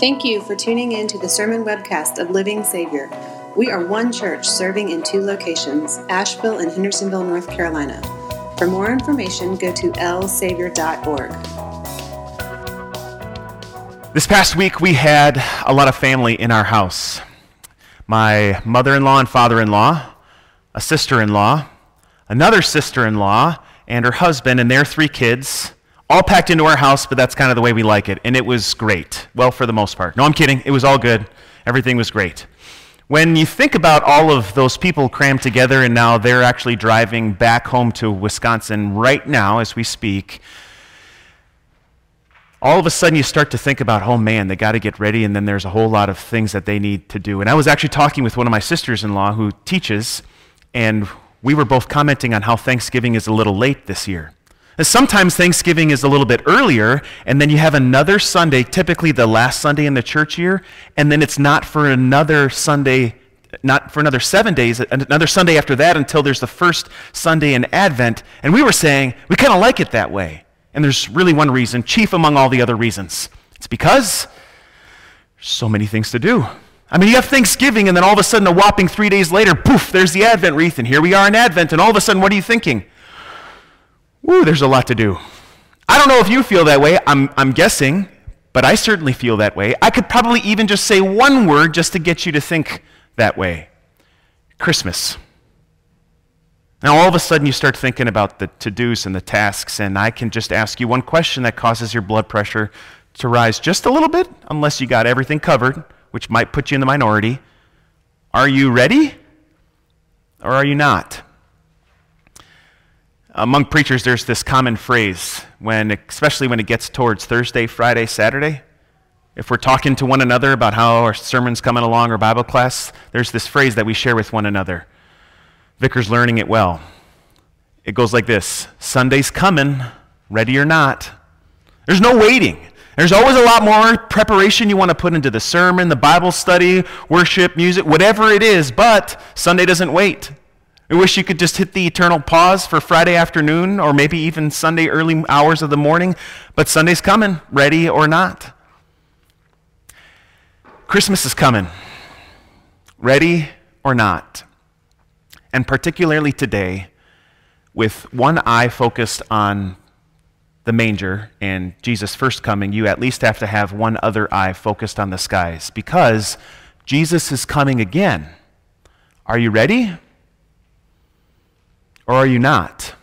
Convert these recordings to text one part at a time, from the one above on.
Thank you for tuning in to the sermon webcast of Living Savior. We are one church serving in two locations, Asheville and Hendersonville, North Carolina. For more information, go to lsavior.org. This past week, we had a lot of family in our house my mother in law and father in law, a sister in law, another sister in law, and her husband and their three kids, all packed into our house, but that's kind of the way we like it. And it was great. Well, for the most part. No, I'm kidding. It was all good. Everything was great. When you think about all of those people crammed together and now they're actually driving back home to Wisconsin right now as we speak, all of a sudden you start to think about, oh man, they got to get ready, and then there's a whole lot of things that they need to do. And I was actually talking with one of my sisters in law who teaches, and we were both commenting on how Thanksgiving is a little late this year. Sometimes Thanksgiving is a little bit earlier, and then you have another Sunday, typically the last Sunday in the church year, and then it's not for another Sunday, not for another seven days, another Sunday after that until there's the first Sunday in Advent. And we were saying we kind of like it that way. And there's really one reason, chief among all the other reasons. It's because so many things to do. I mean, you have Thanksgiving, and then all of a sudden, a whopping three days later, poof, there's the Advent wreath, and here we are in Advent, and all of a sudden, what are you thinking? Woo, there's a lot to do. I don't know if you feel that way. I'm, I'm guessing, but I certainly feel that way. I could probably even just say one word just to get you to think that way Christmas. Now, all of a sudden, you start thinking about the to dos and the tasks, and I can just ask you one question that causes your blood pressure to rise just a little bit, unless you got everything covered which might put you in the minority. Are you ready or are you not? Among preachers, there's this common phrase, when, especially when it gets towards Thursday, Friday, Saturday. If we're talking to one another about how our sermon's coming along or Bible class, there's this phrase that we share with one another. Vicar's learning it well. It goes like this Sunday's coming, ready or not. There's no waiting. There's always a lot more preparation you want to put into the sermon, the Bible study, worship, music, whatever it is, but Sunday doesn't wait. I wish you could just hit the eternal pause for Friday afternoon or maybe even Sunday early hours of the morning, but Sunday's coming, ready or not. Christmas is coming, ready or not. And particularly today, with one eye focused on the manger and Jesus' first coming, you at least have to have one other eye focused on the skies because Jesus is coming again. Are you ready? Or are you not?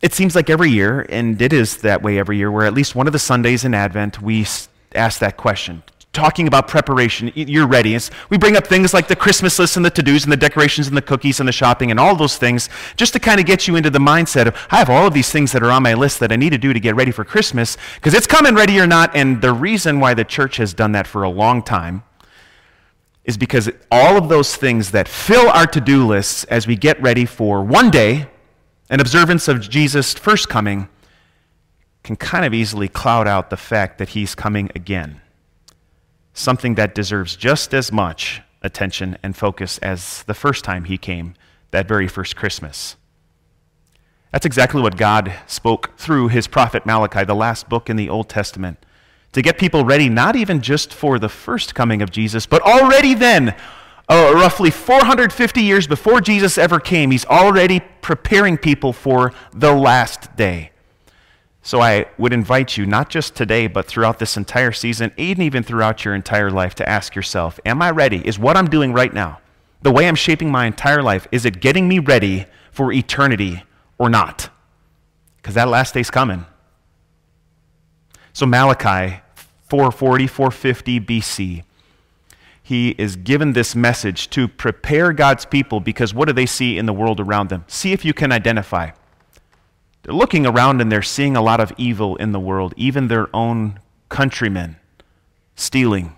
It seems like every year, and it is that way every year, where at least one of the Sundays in Advent we ask that question talking about preparation. You're ready. We bring up things like the Christmas list and the to dos and the decorations and the cookies and the shopping and all those things just to kind of get you into the mindset of I have all of these things that are on my list that I need to do to get ready for Christmas because it's coming ready or not. And the reason why the church has done that for a long time is because all of those things that fill our to do lists as we get ready for one day, an observance of Jesus' first coming, can kind of easily cloud out the fact that he's coming again something that deserves just as much attention and focus as the first time he came, that very first Christmas. That's exactly what God spoke through his prophet Malachi, the last book in the Old Testament, to get people ready not even just for the first coming of Jesus, but already then, uh, roughly 450 years before Jesus ever came, he's already preparing people for the last day. So I would invite you, not just today, but throughout this entire season, and even throughout your entire life, to ask yourself Am I ready? Is what I'm doing right now, the way I'm shaping my entire life, is it getting me ready for eternity or not? Because that last day's coming. So Malachi 440, 450 BC, he is given this message to prepare God's people because what do they see in the world around them? See if you can identify. They're looking around and they're seeing a lot of evil in the world, even their own countrymen stealing,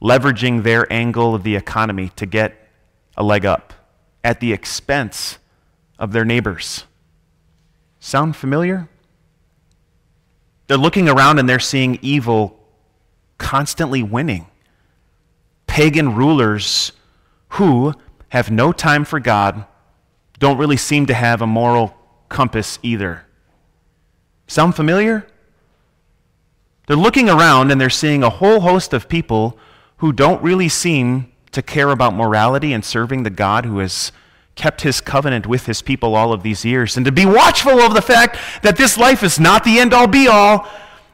leveraging their angle of the economy to get a leg up at the expense of their neighbors. Sound familiar? They're looking around and they're seeing evil constantly winning. Pagan rulers who have no time for God, don't really seem to have a moral compass either. Sound familiar? They're looking around and they're seeing a whole host of people who don't really seem to care about morality and serving the God who has kept his covenant with his people all of these years. And to be watchful of the fact that this life is not the end all be all,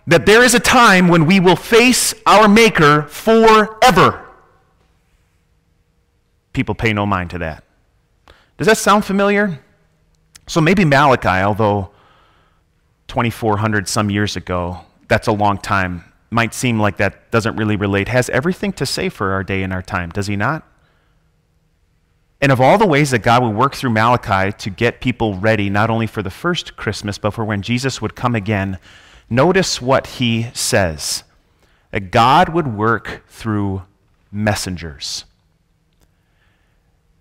that there is a time when we will face our Maker forever. People pay no mind to that. Does that sound familiar? So maybe Malachi, although 2,400 some years ago, that's a long time, might seem like that doesn't really relate, has everything to say for our day and our time, does he not? And of all the ways that God would work through Malachi to get people ready, not only for the first Christmas, but for when Jesus would come again, notice what he says that God would work through messengers.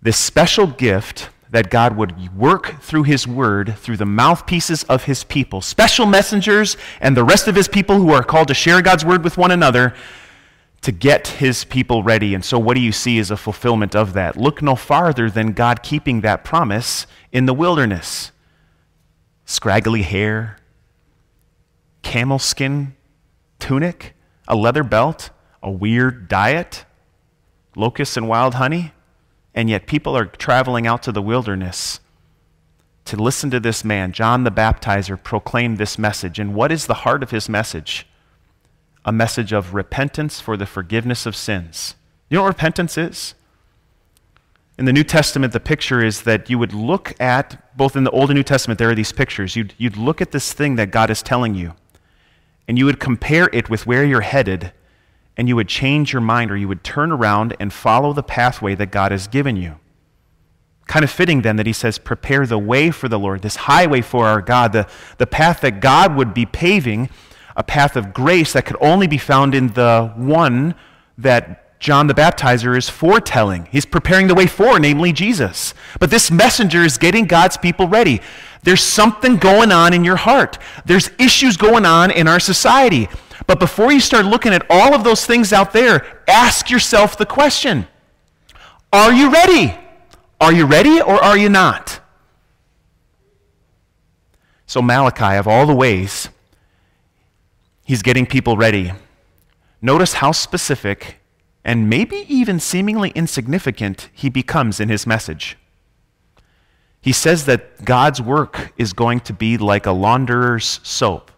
This special gift that God would work through his word, through the mouthpieces of his people, special messengers and the rest of his people who are called to share God's word with one another to get his people ready. And so, what do you see as a fulfillment of that? Look no farther than God keeping that promise in the wilderness. Scraggly hair, camel skin tunic, a leather belt, a weird diet, locusts and wild honey. And yet people are traveling out to the wilderness to listen to this man. John the Baptizer proclaimed this message. And what is the heart of his message? A message of repentance for the forgiveness of sins. You know what repentance is? In the New Testament, the picture is that you would look at, both in the Old and New Testament, there are these pictures. You'd, you'd look at this thing that God is telling you, and you would compare it with where you're headed, and you would change your mind or you would turn around and follow the pathway that God has given you. Kind of fitting then that he says, Prepare the way for the Lord, this highway for our God, the, the path that God would be paving, a path of grace that could only be found in the one that John the Baptizer is foretelling. He's preparing the way for, namely Jesus. But this messenger is getting God's people ready. There's something going on in your heart, there's issues going on in our society. But before you start looking at all of those things out there, ask yourself the question Are you ready? Are you ready or are you not? So, Malachi, of all the ways he's getting people ready, notice how specific and maybe even seemingly insignificant he becomes in his message. He says that God's work is going to be like a launderer's soap.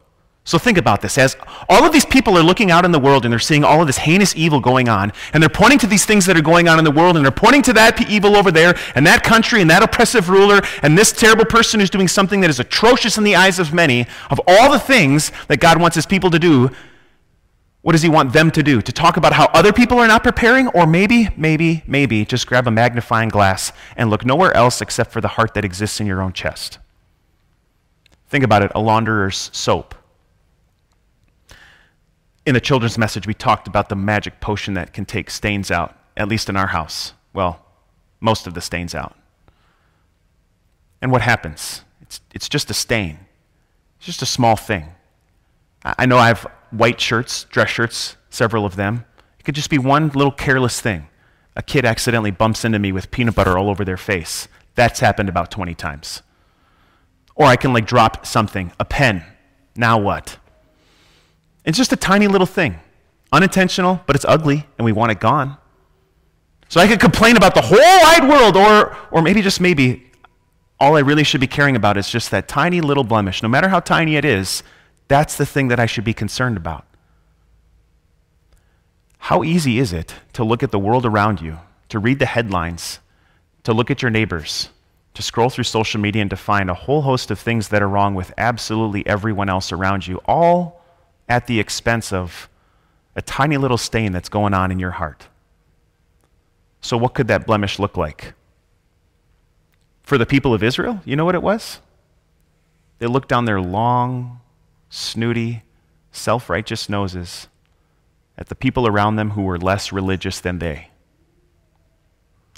So think about this. As all of these people are looking out in the world and they're seeing all of this heinous evil going on, and they're pointing to these things that are going on in the world, and they're pointing to that evil over there, and that country, and that oppressive ruler, and this terrible person who's doing something that is atrocious in the eyes of many, of all the things that God wants his people to do, what does he want them to do? To talk about how other people are not preparing? Or maybe, maybe, maybe just grab a magnifying glass and look nowhere else except for the heart that exists in your own chest. Think about it a launderer's soap. In the children's message, we talked about the magic potion that can take stains out, at least in our house. Well, most of the stains out. And what happens? It's, it's just a stain, it's just a small thing. I know I've white shirts, dress shirts, several of them. It could just be one little careless thing. A kid accidentally bumps into me with peanut butter all over their face. That's happened about 20 times. Or I can like drop something, a pen. Now what? It's just a tiny little thing. Unintentional, but it's ugly and we want it gone. So I could complain about the whole wide world, or, or maybe just maybe all I really should be caring about is just that tiny little blemish. No matter how tiny it is, that's the thing that I should be concerned about. How easy is it to look at the world around you, to read the headlines, to look at your neighbors, to scroll through social media and to find a whole host of things that are wrong with absolutely everyone else around you, all at the expense of a tiny little stain that's going on in your heart. So, what could that blemish look like? For the people of Israel, you know what it was? They looked down their long, snooty, self righteous noses at the people around them who were less religious than they.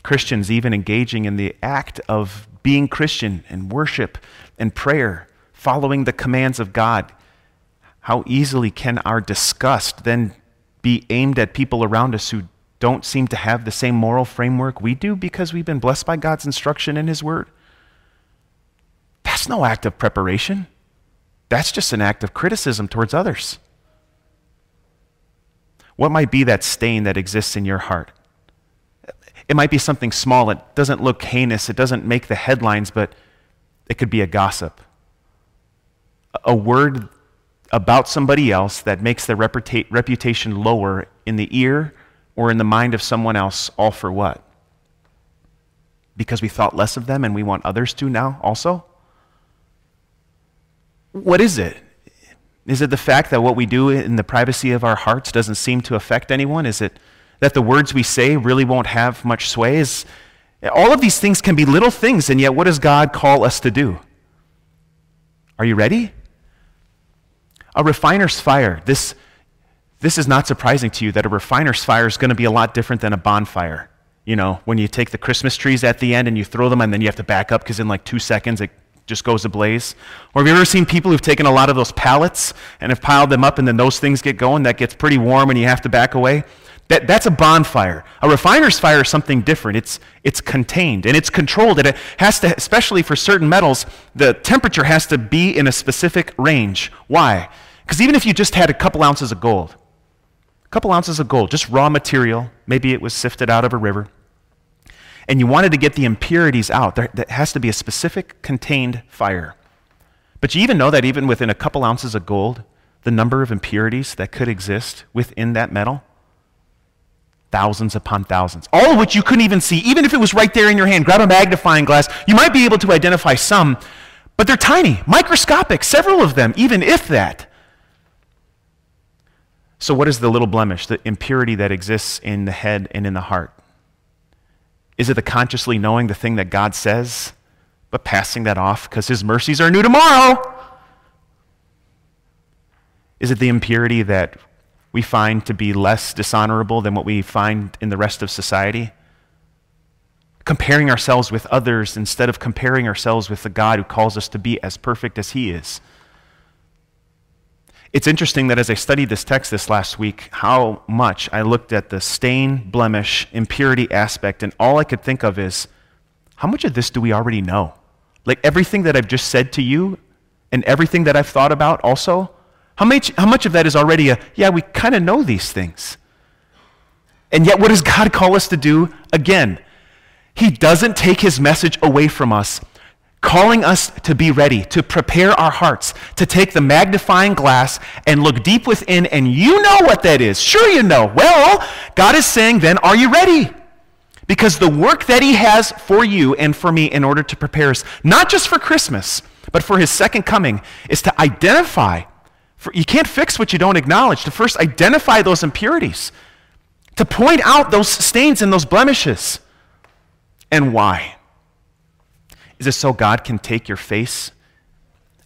Christians even engaging in the act of being Christian and worship and prayer, following the commands of God. How easily can our disgust then be aimed at people around us who don't seem to have the same moral framework we do because we've been blessed by God's instruction in His Word? That's no act of preparation. That's just an act of criticism towards others. What might be that stain that exists in your heart? It might be something small. It doesn't look heinous. It doesn't make the headlines, but it could be a gossip. A word about somebody else that makes their reputa- reputation lower in the ear or in the mind of someone else, all for what? Because we thought less of them and we want others to now also? What is it? Is it the fact that what we do in the privacy of our hearts doesn't seem to affect anyone? Is it that the words we say really won't have much sway? Is, all of these things can be little things, and yet what does God call us to do? Are you ready? A refiner's fire. This, this is not surprising to you that a refiner's fire is going to be a lot different than a bonfire. You know, when you take the Christmas trees at the end and you throw them and then you have to back up because in like two seconds it just goes ablaze? Or have you ever seen people who've taken a lot of those pallets and have piled them up and then those things get going? That gets pretty warm and you have to back away? That, that's a bonfire. A refiner's fire is something different. It's, it's contained and it's controlled. And it has to, especially for certain metals, the temperature has to be in a specific range. Why? Because even if you just had a couple ounces of gold, a couple ounces of gold, just raw material, maybe it was sifted out of a river, and you wanted to get the impurities out, there, there has to be a specific contained fire. But you even know that even within a couple ounces of gold, the number of impurities that could exist within that metal? Thousands upon thousands. All of which you couldn't even see, even if it was right there in your hand. Grab a magnifying glass, you might be able to identify some, but they're tiny, microscopic, several of them, even if that. So, what is the little blemish, the impurity that exists in the head and in the heart? Is it the consciously knowing the thing that God says, but passing that off because his mercies are new tomorrow? Is it the impurity that we find to be less dishonorable than what we find in the rest of society? Comparing ourselves with others instead of comparing ourselves with the God who calls us to be as perfect as he is. It's interesting that as I studied this text this last week, how much I looked at the stain, blemish, impurity aspect, and all I could think of is how much of this do we already know? Like everything that I've just said to you and everything that I've thought about also, how much, how much of that is already a, yeah, we kind of know these things? And yet, what does God call us to do? Again, He doesn't take His message away from us calling us to be ready, to prepare our hearts, to take the magnifying glass and look deep within, and you know what that is. Sure, you know. Well, God is saying, then, are you ready? Because the work that He has for you and for me in order to prepare us, not just for Christmas, but for His second coming, is to identify. For, you can't fix what you don't acknowledge. To first identify those impurities, to point out those stains and those blemishes, and why. Is it so God can take your face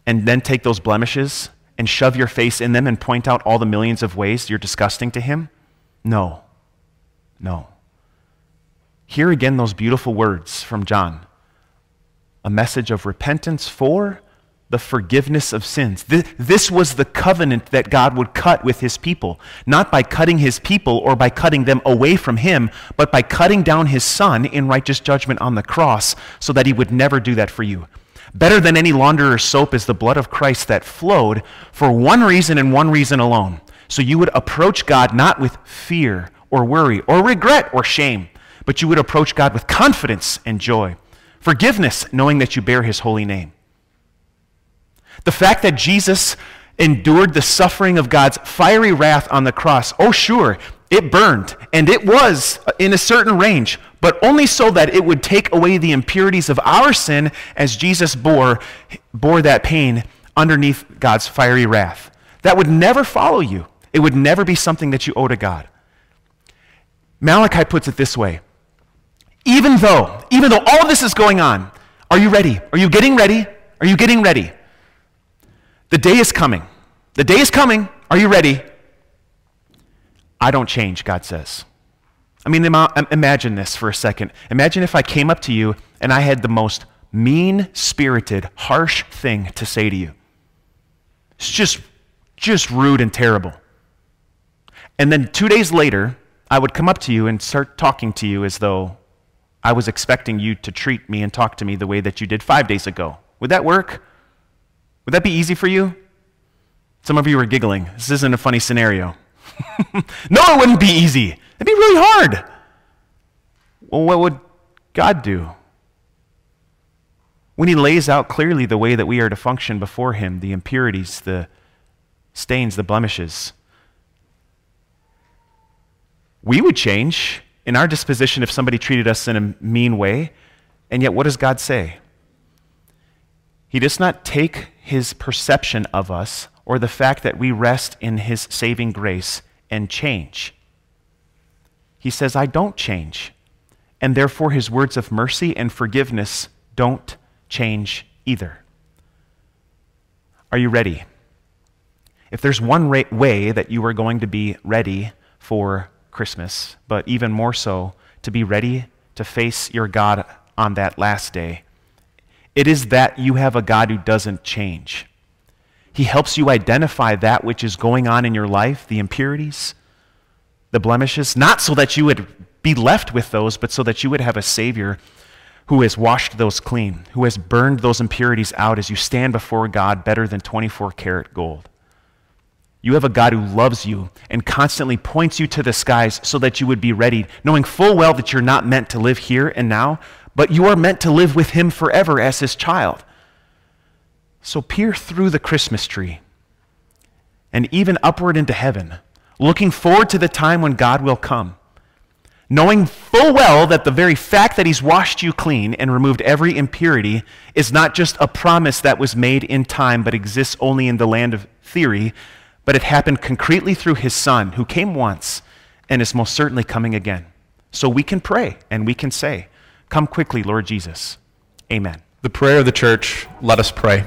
and then take those blemishes and shove your face in them and point out all the millions of ways you're disgusting to Him? No. No. Hear again those beautiful words from John a message of repentance for the forgiveness of sins. This was the covenant that God would cut with his people, not by cutting his people or by cutting them away from him, but by cutting down his son in righteous judgment on the cross so that he would never do that for you. Better than any launderer's soap is the blood of Christ that flowed for one reason and one reason alone. So you would approach God not with fear or worry or regret or shame, but you would approach God with confidence and joy. Forgiveness, knowing that you bear his holy name. The fact that Jesus endured the suffering of God's fiery wrath on the cross, oh, sure, it burned, and it was in a certain range, but only so that it would take away the impurities of our sin as Jesus bore, bore that pain underneath God's fiery wrath. That would never follow you. It would never be something that you owe to God. Malachi puts it this way even though, even though all this is going on, are you ready? Are you getting ready? Are you getting ready? The day is coming. The day is coming. Are you ready? I don't change, God says. I mean, imagine this for a second. Imagine if I came up to you and I had the most mean spirited, harsh thing to say to you. It's just, just rude and terrible. And then two days later, I would come up to you and start talking to you as though I was expecting you to treat me and talk to me the way that you did five days ago. Would that work? Would that be easy for you? Some of you are giggling. This isn't a funny scenario. no, it wouldn't be easy. It'd be really hard. Well, what would God do? When He lays out clearly the way that we are to function before Him, the impurities, the stains, the blemishes, we would change in our disposition if somebody treated us in a mean way. And yet, what does God say? He does not take his perception of us or the fact that we rest in his saving grace and change. He says, I don't change. And therefore, his words of mercy and forgiveness don't change either. Are you ready? If there's one way that you are going to be ready for Christmas, but even more so, to be ready to face your God on that last day, it is that you have a God who doesn't change. He helps you identify that which is going on in your life, the impurities, the blemishes, not so that you would be left with those, but so that you would have a Savior who has washed those clean, who has burned those impurities out as you stand before God better than 24 karat gold. You have a God who loves you and constantly points you to the skies so that you would be ready, knowing full well that you're not meant to live here and now, but you are meant to live with Him forever as His child. So peer through the Christmas tree and even upward into heaven, looking forward to the time when God will come, knowing full well that the very fact that He's washed you clean and removed every impurity is not just a promise that was made in time but exists only in the land of theory, but it happened concretely through His Son, who came once and is most certainly coming again. So we can pray and we can say, Come quickly, Lord Jesus. Amen. The prayer of the church, let us pray.